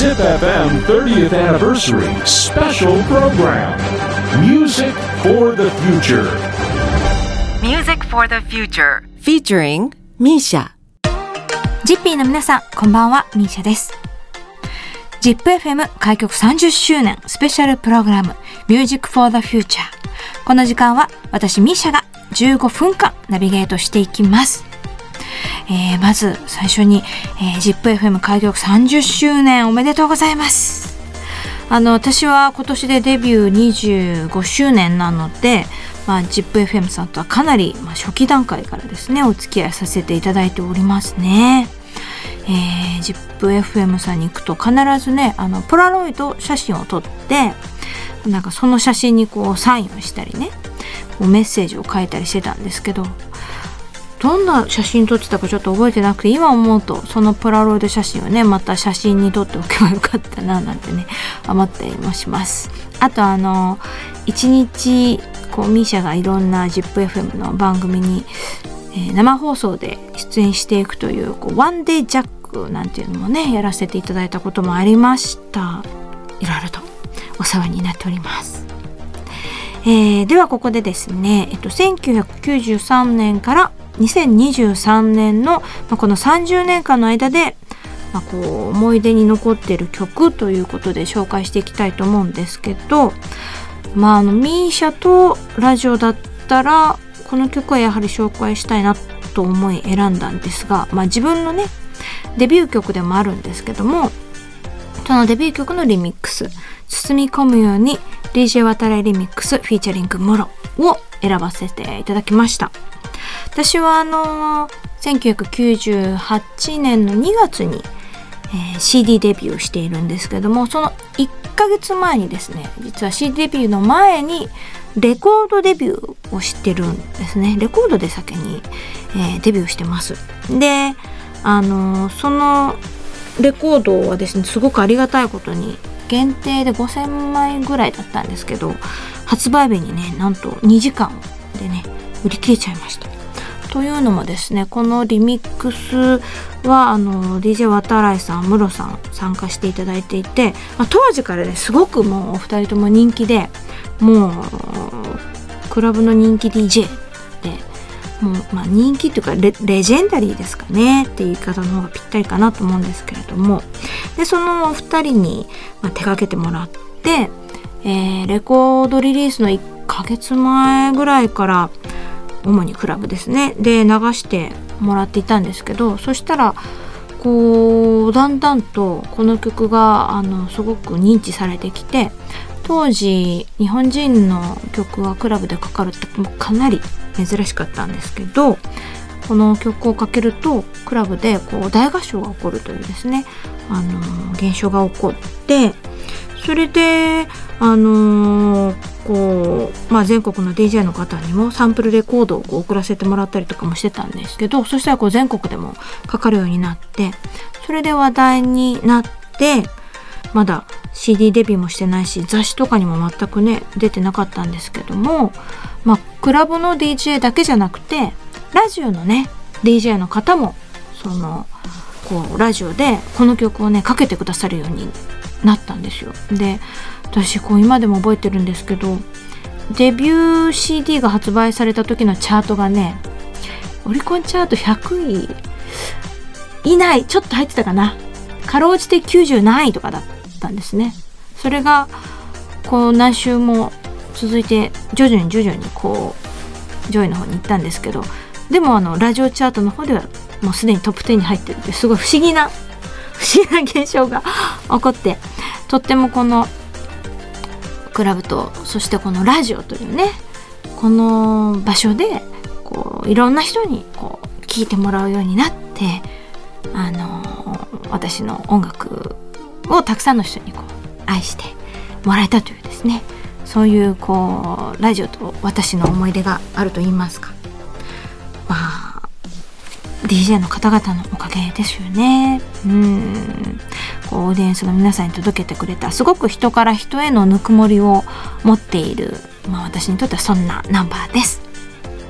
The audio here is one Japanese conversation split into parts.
ZipFM 30th Anniversary Special Program Music for the Future Music for the Future featuring Misha. ジッピーの皆さん、こんばんは、ミーシャです。ZIPFM 開局30周年スペシャルプログラム Music for the Future。この時間は私ミーシャが15分間ナビゲートしていきます。えー、まず最初に、えー、ZIPFM 開局30周年おめでとうございます。あの、私は今年でデビュー25周年なので、まあ、ZIPFM さんとはかなり、まあ、初期段階からですね、お付き合いさせていただいておりますね。えー、ZIPFM さんに行くと必ずね、あの、ポラロイド写真を撮って、なんかその写真にこうサインをしたりね、メッセージを書いたりしてたんですけど、どんな写真撮ってたかちょっと覚えてなくて今思うとそのポラロイド写真をねまた写真に撮っておけばよかったななんてね 思ったりもします。あとあの一日こうミーシャがいろんな ZIPFM の番組に、えー生放送で出演していくというこうワンデージャックなんていうのもねやらせていただいたこともありました。いろいろとお世話になっております。えーではここでですね、えっと、1993年から2023年の、この30年間の間で、まあ、こう思い出に残っている曲ということで紹介していきたいと思うんですけど、まあ、あのミーシャとラジオだったらこの曲はやはり紹介したいなと思い選んだんですが、まあ、自分のねデビュー曲でもあるんですけどもそのデビュー曲のリミックス包み込むように DJ 渡来リミックスフィーチャリングムロを選ばせていただきました。私はあの1998年の2月に、えー CD デビューしているんですけどもその1ヶ月前にですね実は CD デビューの前にレコードデビューをしてるんですね。レコードで先に、えーデビューしてます。であのそのレコードはですねすごくありがたいことに限定で5000枚ぐらいだったんですけど発売日にねなんと2時間でね売り切れちゃいました。というのもですねこのリミックスはあの DJ 渡来さんムロさん参加していただいていて、まあ、当時からねすごくもうお二人とも人気でもうクラブの人気 DJ でもう、まあ、人気っていうかレレジェンダリーですかねっていう言い方の方がぴったりかなと思うんですけれども。でそのお二人に、まあ、手掛けてもらって、えーレコードリリースの1ヶ月前ぐらいから主にクラブですね。で流してもらっていたんですけどそしたらこうだんだんとこの曲があのすごく認知されてきて当時日本人の曲はクラブでかかるってかなり珍しかったんですけどこの曲をかけるとクラブでこう大合唱が起こるというですねあの現象が起こってそれであのこう、まあ、全国の DJ の方にもサンプルレコードをこう送らせてもらったりとかもしてたんですけどそしたらこう全国でもかかるようになってそれで話題になってまだ CD デビューもしてないし雑誌とかにも全くね出てなかったんですけどもまあクラブの DJ だけじゃなくてラジオのね DJ の方もそのこうラジオでこの曲をねかけてくださるようになったんですよ。で私こう今でも覚えてるんですけどデビュー CD が発売された時のチャートがねオリコンチャート100位以内ちょっと入ってたかなかろうじて90何位とかだったんですねそれがこう何週も続いて徐々に徐々にこう上位の方に行ったんですけどでもあのラジオチャートの方ではもうすでにトップ10に入ってるってすごい不思議な不思議な現象が起こってとってもこのクラブとそしてこのラジオというねこの場所でこういろんな人にこう聞いてもらうようになってあの私の音楽をたくさんの人にこう愛してもらえたというですねそういうこうラジオと私の思い出があると言いますか。DJ の方々のおかげですよね。うん。こうオーディエンスの皆さんに届けてくれたすごく人から人へのぬくもりを持っている、まあ、私にとってはそんなナンバーです。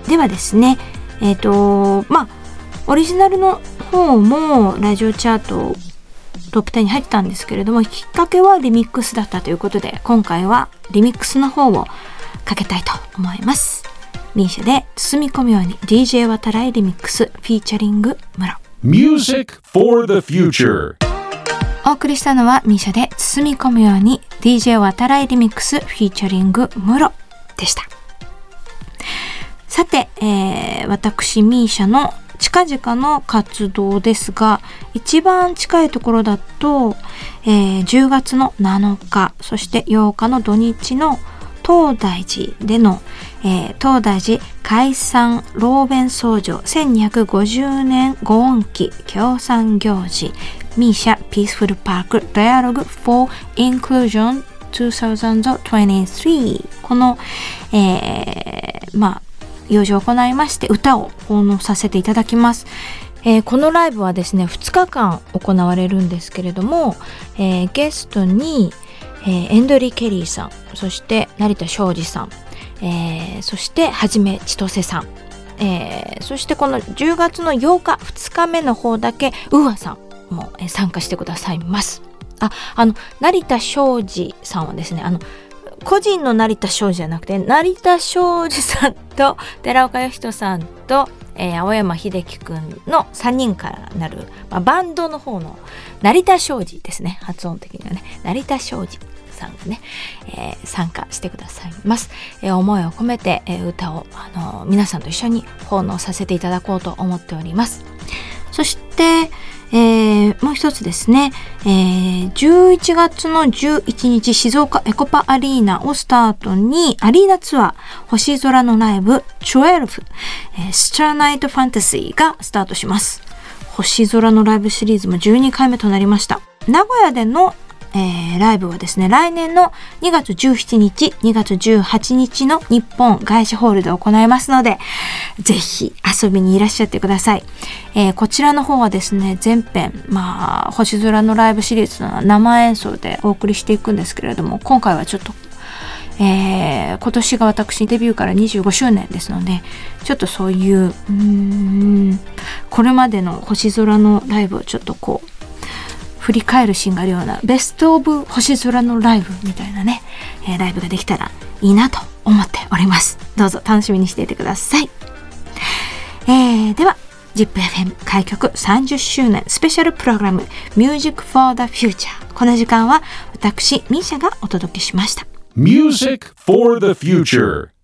ではですねえっ、とまあオリジナルの方もラジオチャートトップ10に入ったんですけれどもきっかけはリミックスだったということで今回はリミックスの方をかけたいと思います。ミーシャで包み込むように DJ 渡来リミックスフィーチャリングムロ Music for the future. お送りしたのはミーシャで包み込むように DJ 渡来リミックスフィーチャリングムロでしたさて、えー私ミーシャの近々の活動ですが一番近いところだと、えー10月の7日そして8日の土日の東大寺での、えー東大寺解散老弁僧正1250年ご恩期協賛行事MISIA PEACEFUL PARK Dialogue for Inclusion 2023この、えーまあ行事を行いまして歌を奉納させていただきます。えーこのライブはですね2日間行われるんですけれども、えーゲストに、えーエンドリー・ケリーさんそして成田昭次さん、えーそして元ちとせさん、えーそしてこの10月の8日2日目の方だけ UA さんも、参加してくださいます。ああの成田庄司さんはですねあの個人の成田庄司じゃなくて成田庄司さんと 寺岡義人さんと、えー青山秀樹くんの3人からなる、まあ、バンドの方の成田庄司ですね発音的にはね。成田庄司。さんがね、えー参加してくださいます、えー思いを込めて、えー歌を、あのー皆さんと一緒に奉納させていただこうと思っております。そして、えーもう一つですね、えー11月の11日静岡エコパアリーナをスタートにアリーナツアー星空のライブ12、えー、スターナイトファンタジーがスタートします。星空のライブシリーズも12回目となりました。名古屋でのえーライブはですね、来年の2月17日、2月18日の日本外資ホールで行いますので、ぜひ遊びにいらっしゃってください。えーこちらの方はですね、全編、まあ、星空のライブシリーズの生演奏でお送りしていくんですけれども、今回はちょっと、えー今年が私デビューから25周年ですので、ちょっとそういう、うん、これまでの星空のライブをちょっとこう、振り返るシーンがあるようなベストオブ星空のライブみたいなね、えーライブができたらいいなと思っております。どうぞ楽しみにしていてください。えーでは ZIPFM 開局30周年スペシャルプログラム Music for the Future この時間は私ミーシャがお届けしました。Music for the future.